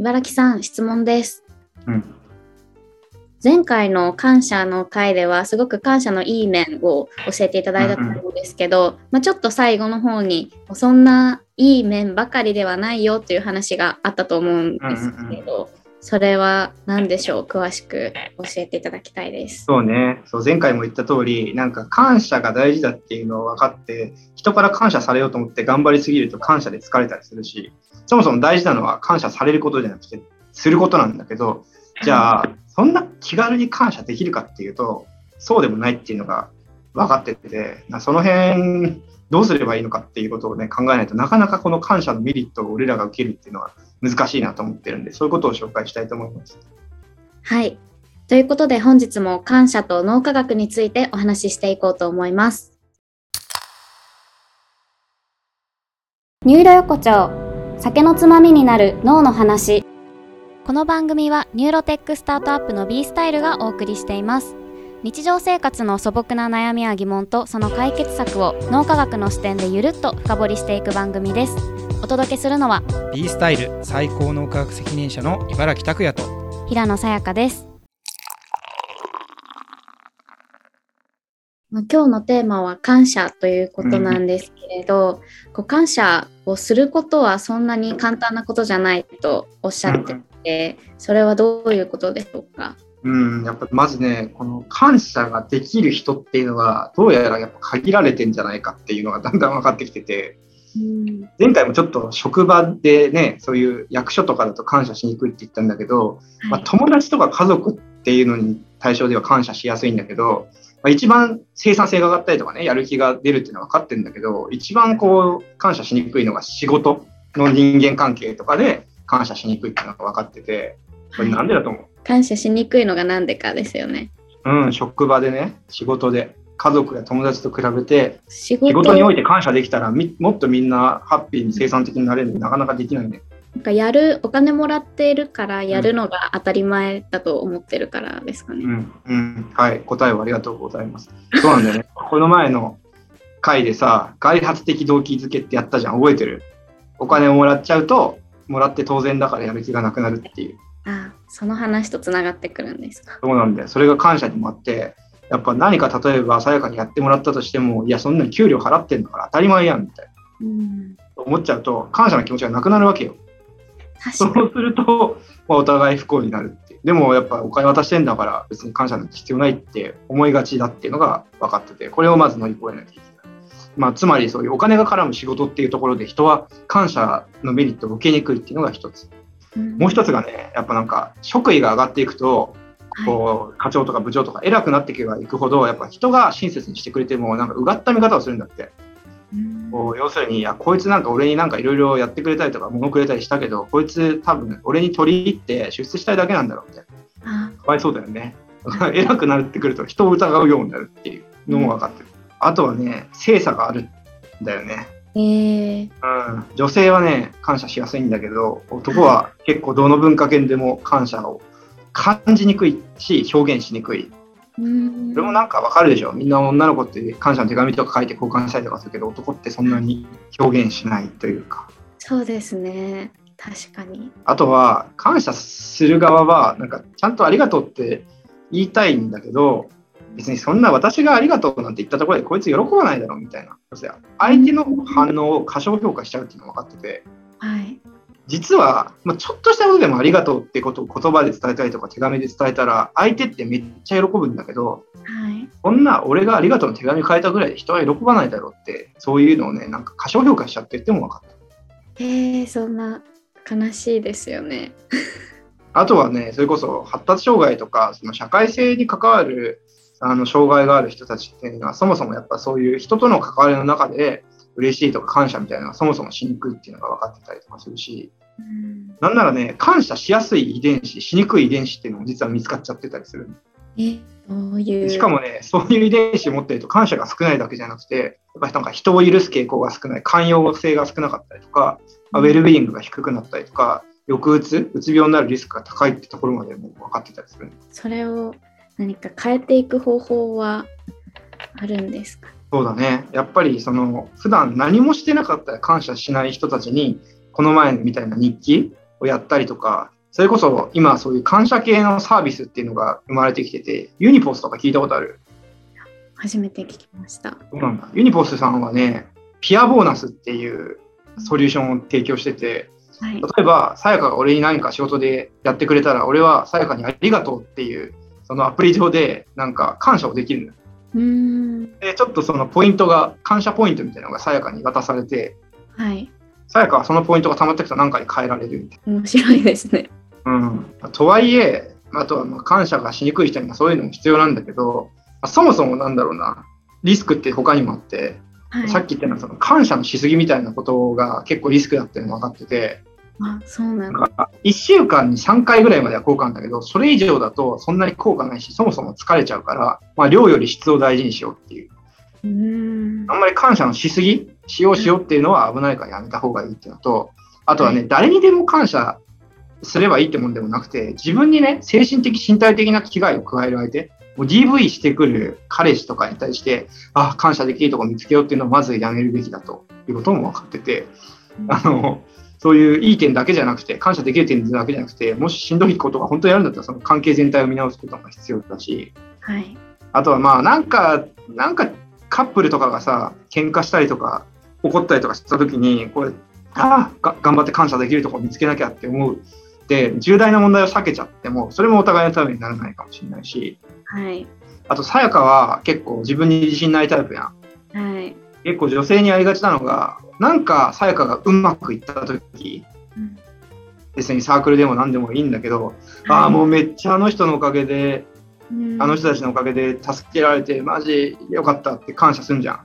茨城さん、質問です。うん。前回の感謝の回では、すごく感謝のいい面を教えていただいたと思うんですけど、まあ、ちょっと最後の方に、そんないい面ばかりではないよという話があったと思うんですけど、それは何でしょう？詳しく教えていただきたいです。そうね。そう、前回も言った通り、なんか感謝が大事だっていうのを分かって、人から感謝されようと思って頑張りすぎると感謝で疲れたりするし、そもそも大事なのは感謝されることじゃなくて、することなんだけど、じゃあ、そんな気軽に感謝できるかっていうと、そうでもないっていうのが分かってて、その辺、どうすればいいのかっていうことをね、考えないとなかなかこの感謝のメリットを俺らが受けるっていうのは難しいなと思ってるんで、そういうことを紹介したいと思います。はい。ということで本日も感謝と脳科学についてお話ししていこうと思います。ニューロ横丁酒のつまみになる脳の話この番組はニューロテックスタートアップの B スタイルがお送りしています日常生活の素朴な悩みや疑問とその解決策を脳科学の視点でゆるっと深掘りしていく番組ですお届けするのは B スタイル最高脳科学責任者の茨木拓也と平野さやかです。まあ今日のテーマは感謝ということなんですけれど、こう感謝をすることはそんなに簡単なことじゃないとおっしゃってて、それはどういうことでしょうか？うん、やっぱまずね、この感謝ができる人っていうのは、どうやらやっぱ限られてんじゃないかっていうのがだんだん分かってきてて、うん前回もちょっと職場でね、そういう役所とかだと感謝しにくいって言ったんだけど、まあ、友達とか家族っていうのに対象では感謝しやすいんだけど、まあ、一番生産性が上がったりとかね、やる気が出るっていうのは分かってるんだけど、一番こう感謝しにくいのが仕事の人間関係とかで感謝しにくいっていうのが分かってて、これなんでだと思う？感謝しにくいのがなんでかですよね。うん、職場でね、仕事で、家族や友達と比べて、仕事において感謝できたら、みもっとみんなハッピーに生産的になれるのになかなかできないね。なんかやるお金もらっているからやるのが当たり前だと思ってるからですかね。うん、うん、はい、答えをありがとうございます。そうなんだよね。この前の回でさ、外発的動機づけってやったじゃん、覚えてる？お金をもらっちゃうと、もらって当然だからやる気がなくなるっていう。あその話とつながってくるんですか。そうなんだよ。それが感謝にもあって、やっぱ何か例えばさやかにやってもらったとしても、いや、そんなに給料払ってんだから当たり前やんみたいな。うん、思っちゃうと、感謝の気持ちがなくなるわけよ。そうすると、まあ、お互い不幸になるって。でもやっぱお金渡してんだから別に感謝なんて必要ないって思いがちだっていうのが分かってて、これをまず乗り越えなきゃいけない。まあ、つまりそういうお金が絡む仕事っていうところで人は感謝のメリットを受けにくいっていうのが一つ。もう一つがね、やっぱなんか職位が上がっていくと、こう課長とか部長とか偉くなっていけばいくほど、やっぱ人が親切にしてくれても、なんかうがった見方をするんだって。うんこう要するに、いや、こいつなんか俺になんかいろいろやってくれたりとか、物くれたりしたけど、こいつ多分俺に取り入って出世したいだけなんだろうみたいな。あかわいそうだよね。偉くなってくると人を疑うようになるっていうのも分かってる。あとはね、精査があるんだよね。えー、うん、女性はね、感謝しやすいんだけど、男は結構どの文化圏でも感謝を感じにくいし、表現しにくい。うんそれもなんかわかるでしょ。みんな女の子って感謝の手紙とか書いて交換したりとかするけど、男ってそんなに表現しないというか。そうですね。確かに。あとは、感謝する側は、なんかちゃんとありがとうって言いたいんだけど、別にそんな私がありがとうなんて言ったところでこいつ喜ばないだろうみたいな。相手の反応を過小評価しちゃうっていうのが分かってて、はい。実は、まあ、ちょっとしたことでもありがとうってことを言葉で伝えたりとか手紙で伝えたら、相手ってめっちゃ喜ぶんだけど、はい。こんな俺がありがとうの手紙書いたぐらいで人は喜ばないだろうって、そういうのをね、なんか過小評価しちゃってっても分かった。えー、そんな悲しいですよね。あとはね、それこそ発達障害とか、その社会性に関わるあの障害がある人たちっていうのは、そもそもやっぱそういう人との関わりの中で、嬉しいとか感謝みたいなのがそもそもしにくいっていうのが分かってたりとかするし、うん、なんならね、感謝しやすい遺伝子、しにくい遺伝子っていうのも実は見つかっちゃってたりする。え、どういう？しかもね、そういう遺伝子を持ってると感謝が少ないだけじゃなくて、やっぱりなんか人を許す傾向が少ない、寛容性が少なかったりとか、まあウェルビーイングが低くなったりとか、抑うつ、うつ病になるリスクが高いってところまでも分かってたりする。それを何か変えていく方法はあるんですか？そうだね。やっぱりその普段何もしてなかったら感謝しない人たちに、この前みたいな日記をやったりとか、それこそ今そういう感謝系のサービスっていうのが生まれてきてて、ユニポスとか聞いたことある？初めて聞きました。そうなんだ。ユニポスさんはね、ピアボーナスっていうソリューションを提供してて、はい例。えば、さやかが俺に何か仕事でやってくれたら、俺はさやかにありがとうっていう、そのアプリ上でなんか感謝をできるのよ。うーん。で、ちょっとそのポイントが、感謝ポイントみたいなのがさやかに渡されて、はい。さやかはそのポイントが溜まってくと何かに変えられるみたい面白いですね。な。うん。とはいえ、あとはまあ感謝がしにくい人にはそういうのも必要なんだけど、まあそもそもなんだろうな、リスクって他にもあって、はい。さっき言ったようなその感謝のしすぎみたいなことが結構リスクだっていうのが分かってて、あ、そうなんだ。なんか1週間に3回ぐらいまでは効果あるんだけど、それ以上だとそんなに効果ないし、そもそも疲れちゃうから、まあ、量より質を大事にしようっていう。うーん。あんまり感謝のしすぎ、しようしようっていうのは危ないからやめた方がいいっていうのと、あとはね、誰にでも感謝すればいいってもんでもなくて、自分にね、精神的、身体的な危害を加える相手、もう DV してくる彼氏とかに対して、あ、感謝できるとこ見つけようっていうのをまずやめるべきだということも分かってて、あの、そういういい点だけじゃなくて、感謝できる点だけじゃなくて、もししんどいことが本当にあるんだったら、その関係全体を見直すことが必要だし、はい。あとはまあ、なんか、なんかカップルとかがさ、喧嘩したりとか、怒ったりとかしたときに、これ、ああが、頑張って感謝できるところ見つけなきゃって思う。で、重大な問題を避けちゃっても、それもお互いのためにならないかもしれないし、はい。あと、さやかは結構自分に自信ないタイプやん。はい。結構女性にありがちなのが、なんかさやかがうまくいったとき、うん別にサークルでも何でもいいんだけど、ああ、もうめっちゃあの人のおかげで、うんあの人たちのおかげで助けられて、マジ良かったって感謝するんじゃ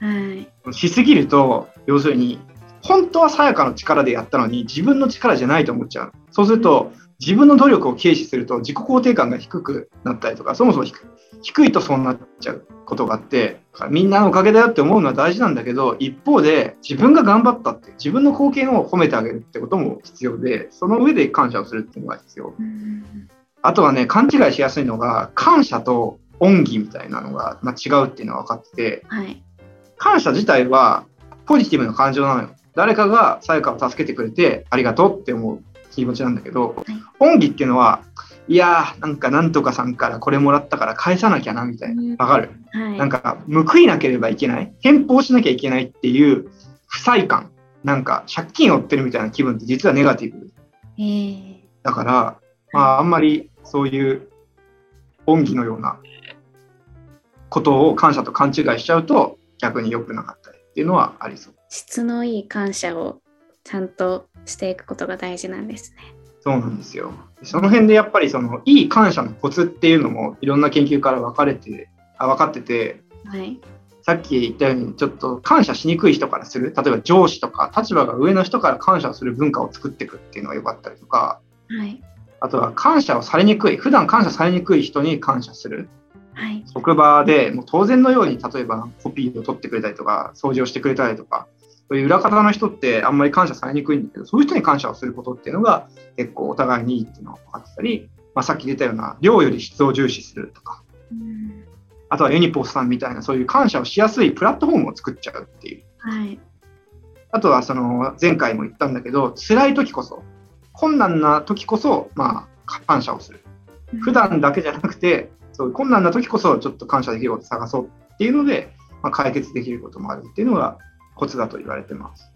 はい。ん。しすぎると、要するに、本当はさやかの力でやったのに、自分の力じゃないと思っちゃう。そうすると、自分の努力を軽視すると、自己肯定感が低くなったりとか、そもそも低低いとそうなっちゃうことがあって、みんなのおかげだよって思うのは大事なんだけど、一方で、自分が頑張ったって、自分の貢献を褒めてあげるってことも必要で、その上で感謝をするっていうのが必要。うんあとはね、勘違いしやすいのが、感謝と恩義みたいなのが、まあ、違うっていうのは分かってて、はい。感謝自体はポジティブな感情なのよ。誰かがさやかを助けてくれてありがとうって思う気持ちなんだけど、恩義っていうのは、いやー、なんかなんとかさんからこれもらったから返さなきゃなみたいな。わかる？はい。なんか報いなければいけない、返報しなきゃいけないっていう不細感、なんか借金を負ってるみたいな気分って実はネガティブえーだから、まあ、あんまりそういう恩義のようなことを感謝と勘違いしちゃうと逆に良くなかったりっていうのはありそう。質のいい感謝をちゃんとしていくことが大事なんですね。そうなんですよ。その辺でやっぱりそのいい感謝のコツっていうのもいろんな研究から分かれて、あ分かってて、はい。さっき言ったようにちょっと感謝しにくい人からする、例えば上司とか立場が上の人から感謝をする文化を作っていくっていうのが良かったりとか、はい。あとは感謝をされにくい、普段感謝されにくい人に感謝する。はい。職場でもう当然のように例えばコピーを取ってくれたりとか掃除をしてくれたりとかそういう裏方の人ってあんまり感謝されにくいんだけどそういう人に感謝をすることっていうのが結構お互いにいいっていうのが分かってたり、まあ、さっき出たような量より質を重視するとかうんあとはユニポスさんみたいなそういう感謝をしやすいプラットフォームを作っちゃうっていうはい。あとはその前回も言ったんだけど辛い時こそ困難な時こそまあ感謝をする普段だけじゃなくて、そう困難な時こそちょっと感謝できることを探そうっていうので、まあ、解決できることもあるっていうのがコツだと言われてます。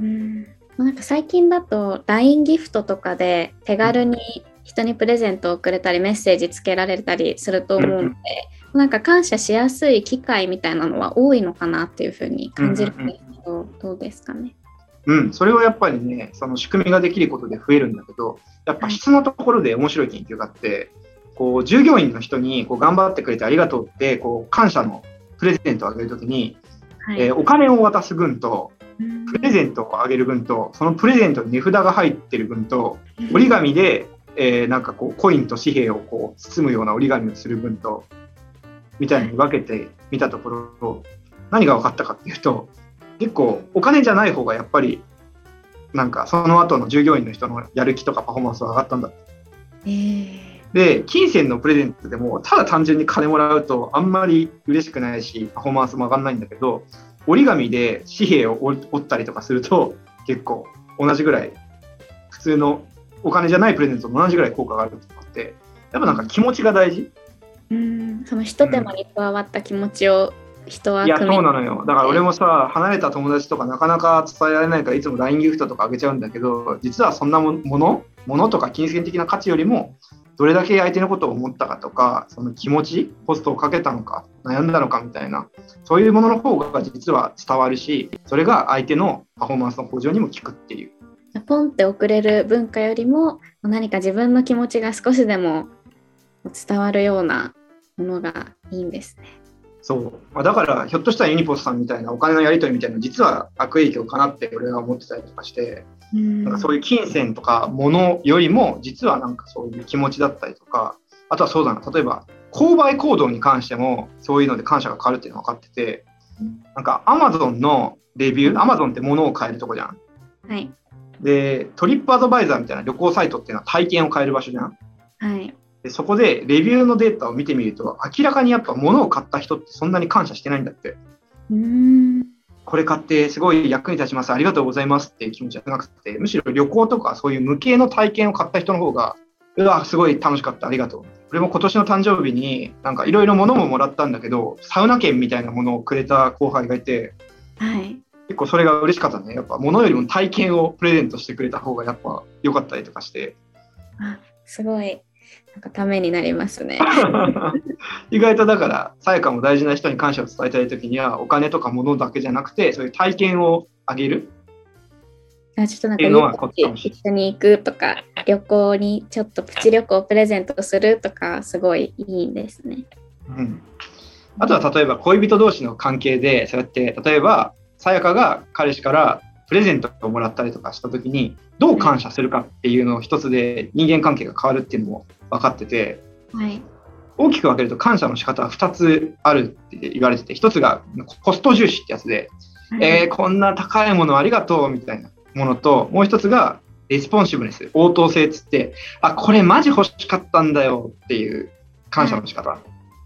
うんなんか最近だと LINE ギフトとかで手軽に人にプレゼントをくれたりメッセージつけられたりすると思うので、なんか感謝しやすい機会みたいなのは多いのかなっていうふうに感じるんですけど、どうですかね。うん、それはやっぱりね、その仕組みができることで増えるんだけど、やっぱ質のところで面白い研究があって、こう従業員の人にこう頑張ってくれてありがとうってこう感謝のプレゼントをあげるときに、はい。えーお金を渡す分と、うん。プレゼントをあげる分と、そのプレゼントに値札が入ってる分と、折り紙で、えーなんかこうコインと紙幣をこう包むような折り紙をする分とみたいに分けてみたところ何が分かったかっていうと結構お金じゃない方がやっぱりなんかその後の従業員の人のやる気とかパフォーマンスは上がったんだえーで金銭のプレゼントでもただ単純に金もらうとあんまり嬉しくないしパフォーマンスも上がらないんだけど折り紙で紙幣を折折ったりとかすると結構同じぐらい普通のお金じゃないプレゼントと同じぐらい効果があると思って、やっぱなんか気持ちが大事。うん、その一手間に加わった気持ちを人はいや、汲みそうなのよ。だから俺もさ、離れた友達とかなかなか伝えられないから、いつも LINE ギフトとかあげちゃうんだけど、実はそんなももの、ものとか金銭的な価値よりも、どれだけ相手のことを思ったかとか、その気持ち、コストをかけたのか、悩んだのかみたいな、そういうものの方が実は伝わるし、それが相手のパフォーマンスの向上にも効くっていう。ポンって送れる文化よりも何か自分の気持ちが少しでも伝わるようなものがいいんですね。そう。まあ、だから、ひょっとしたらユニポスさんみたいなお金のやり取りみたいなの実は悪影響かなって俺は思ってたりとかして、うんなんかそういう金銭とか物よりも、実はなんかそういう気持ちだったりとか、あとはそうだな、例えば、購買行動に関しても、そういうので感謝が変わるっていうのが分かってて、なんか Amazon のレビュー、Amazon って物を買えるとこじゃん。はい。で、トリップアドバイザーみたいな旅行サイトっていうのは体験を変える場所じゃん。はい。でそこでレビューのデータを見てみると、明らかにやっぱ物を買った人ってそんなに感謝してないんだって。うん。これ買ってすごい役に立ちます、ありがとうございますっていう気持ちじゃなくて、むしろ旅行とかそういう無形の体験を買った人の方が、うわ、すごい楽しかった、ありがとう。俺も今年の誕生日に、なんかいろいろ物ももらったんだけど、サウナ券みたいなものをくれた後輩がいて、はい。結構それが嬉しかったね。やっぱ物よりも体験をプレゼントしてくれた方がやっぱ良かったりとかして。すごい、なんかためになりますね。意外とだから、さやかも大事な人に感謝を伝えたいときには、お金とか物だけじゃなくて、そういう体験をあげる。あちょっとなんか一緒に行くとか、旅行にちょっとプチ旅行をプレゼントするとか、すごいいいんですね。うん。あとは例えば恋人同士の関係で、そうやって、例えば、さやかが彼氏からプレゼントをもらったりとかしたときに、どう感謝するかっていうのを一つで人間関係が変わるっていうのも分かってて、はい。大きく分けると感謝の仕方は2つあるって言われてて、1つがコスト重視ってやつで、えー、こんな高いものありがとうみたいなものと、もう一つが responsiveness、応答性っつって、あ、これマジ欲しかったんだよっていう感謝の仕方。こ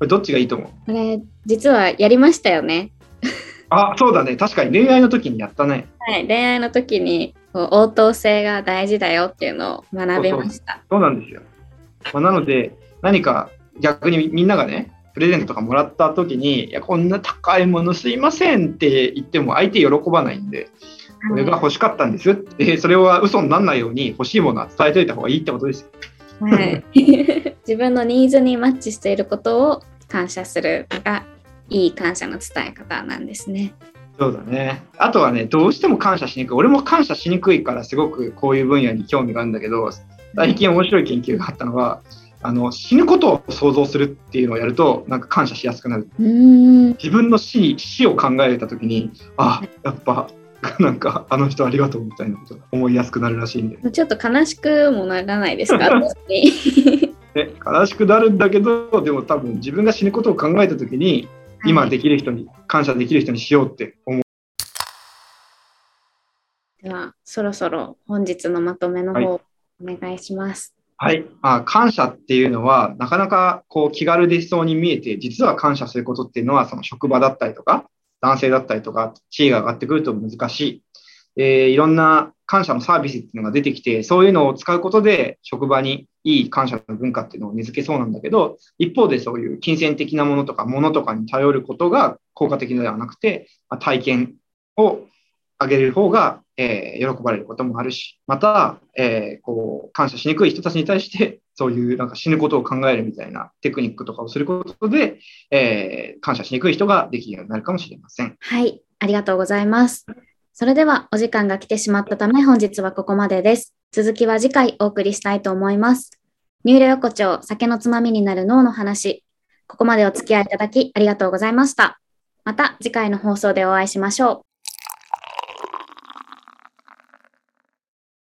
れどっちがいいと思う？これ、実はやりましたよね。あ、そうだね。確かに恋愛の時にやったね。はい。恋愛の時に、応答性が大事だよっていうのを学びました。そうなんですよ。まあ、なので、何か逆にみんながね、プレゼントとかもらった時に、いや、こんな高いものすいませんって言っても相手喜ばないんで、これが欲しかったんですって、それは嘘にならないように欲しいものは伝えといた方がいいってことですよ。はい、自分のニーズにマッチしていることを感謝するのがいい感謝の伝え方なんですね。そうだね。あとはね、どうしても感謝しにくい。俺も感謝しにくいから、すごくこういう分野に興味があるんだけど、最近面白い研究があったのは、あの死ぬことを想像するっていうのをやると、なんか感謝しやすくなる。自分の死に死を考えたときに、あ、やっぱ、なんかあの人ありがとうみたいなことが思いやすくなるらしいんで、ちょっと悲しくもならないですか？悲しくなるんだけど、でも多分自分が死ぬことを考えたときに、今できる人に、感謝できる人にしようって思う。では、そろそろ本日のまとめの方、お願いします。はい、あ感謝っていうのは、なかなかこう気軽でしそうに見えて、実は感謝することっていうのは、その職場だったりとか、男性だったりとか、地位が上がってくると難しい。えーいろんな感謝のサービスっていうのが出てきて、そういうのを使うことで、職場にいい感謝の文化っていうのを根付けそうなんだけど、一方でそういう金銭的なものとか、物とかに頼ることが効果的ではなくて、ま体験を上げる方が、えー喜ばれることもあるし、また、えーこう、感謝しにくい人たちに対して、そういうなんか死ぬことを考えるみたいなテクニックとかをすることで、えー感謝しにくい人ができるようになるかもしれません。はい、ありがとうございます。それではお時間が来てしまったため本日はここまでです。続きは次回お送りしたいと思います。ニューロ横丁酒のつまみになる脳の話。ここまでお付き合いいただきありがとうございました。また次回の放送でお会いしましょう。